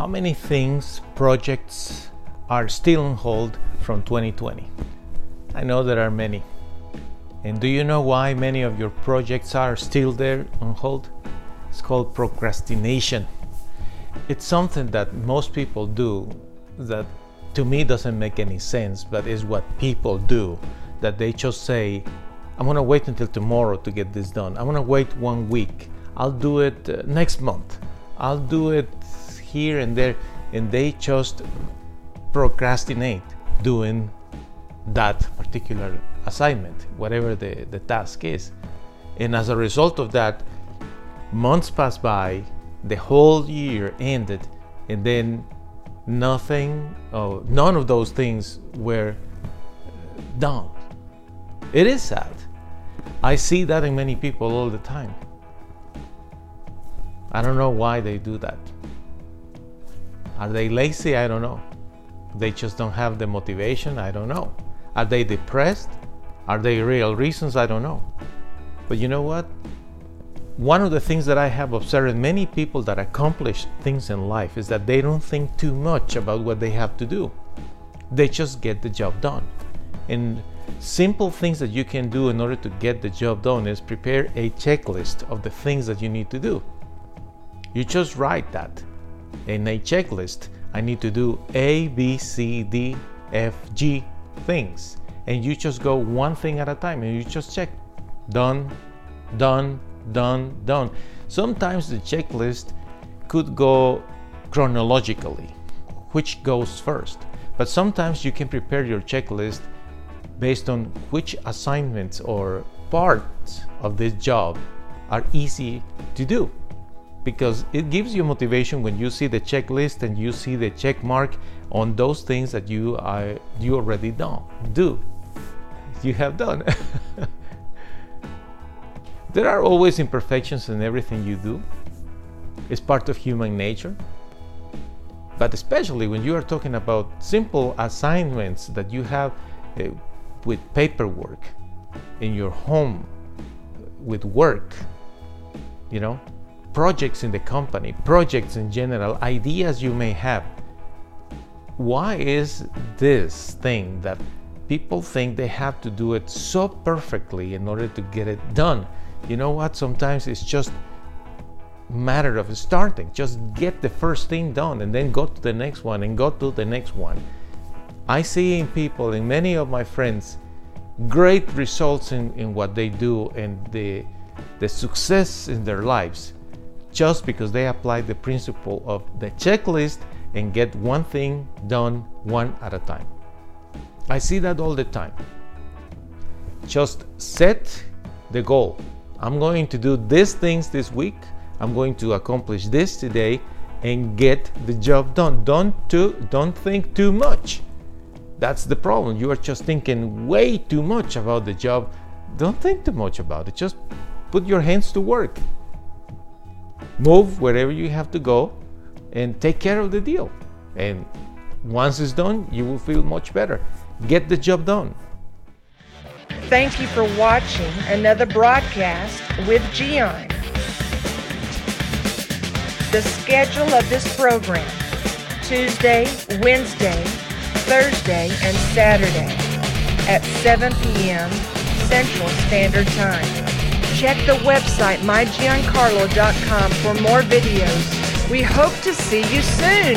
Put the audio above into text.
How many things, projects are still on hold from 2020? I know there are many. And do you know why many of your projects are still there on hold? It's called procrastination. It's something that most people do that to me doesn't make any sense, but is what people do. That they just say, I'm gonna wait until tomorrow to get this done. I'm gonna wait one week. I'll do it uh, next month. I'll do it here and there, and they just procrastinate doing that particular assignment, whatever the, the task is. And as a result of that, months pass by, the whole year ended, and then nothing, oh, none of those things were done. It is sad. I see that in many people all the time. I don't know why they do that. Are they lazy? I don't know. They just don't have the motivation? I don't know. Are they depressed? Are they real reasons? I don't know. But you know what? One of the things that I have observed many people that accomplish things in life is that they don't think too much about what they have to do. They just get the job done. And simple things that you can do in order to get the job done is prepare a checklist of the things that you need to do. You just write that in a checklist. I need to do A, B, C, D, F, G things. And you just go one thing at a time and you just check done, done, done, done. Sometimes the checklist could go chronologically, which goes first. But sometimes you can prepare your checklist based on which assignments or parts of this job are easy to do because it gives you motivation when you see the checklist and you see the check mark on those things that you are you already done do. You have done. There are always imperfections in everything you do. It's part of human nature. But especially when you are talking about simple assignments that you have uh, with paperwork in your home with work you know projects in the company, projects in general, ideas you may have. Why is this thing that people think they have to do it so perfectly in order to get it done? You know what? Sometimes it's just matter of starting. Just get the first thing done and then go to the next one and go to the next one. I see in people, in many of my friends, great results in, in what they do and the, the success in their lives just because they apply the principle of the checklist and get one thing done one at a time. I see that all the time. Just set the goal. I'm going to do these things this week. I'm going to accomplish this today and get the job done. Don't too, don't think too much. That's the problem. You are just thinking way too much about the job. Don't think too much about it. Just put your hands to work move wherever you have to go and take care of the deal. And once it's done, you will feel much better. Get the job done. Thank you for watching another broadcast with Gian. The schedule of this program Tuesday, Wednesday, Thursday, and Saturday at 7 p.m. Central Standard Time. Check the website mygiancarlo.com for more videos. We hope to see you soon.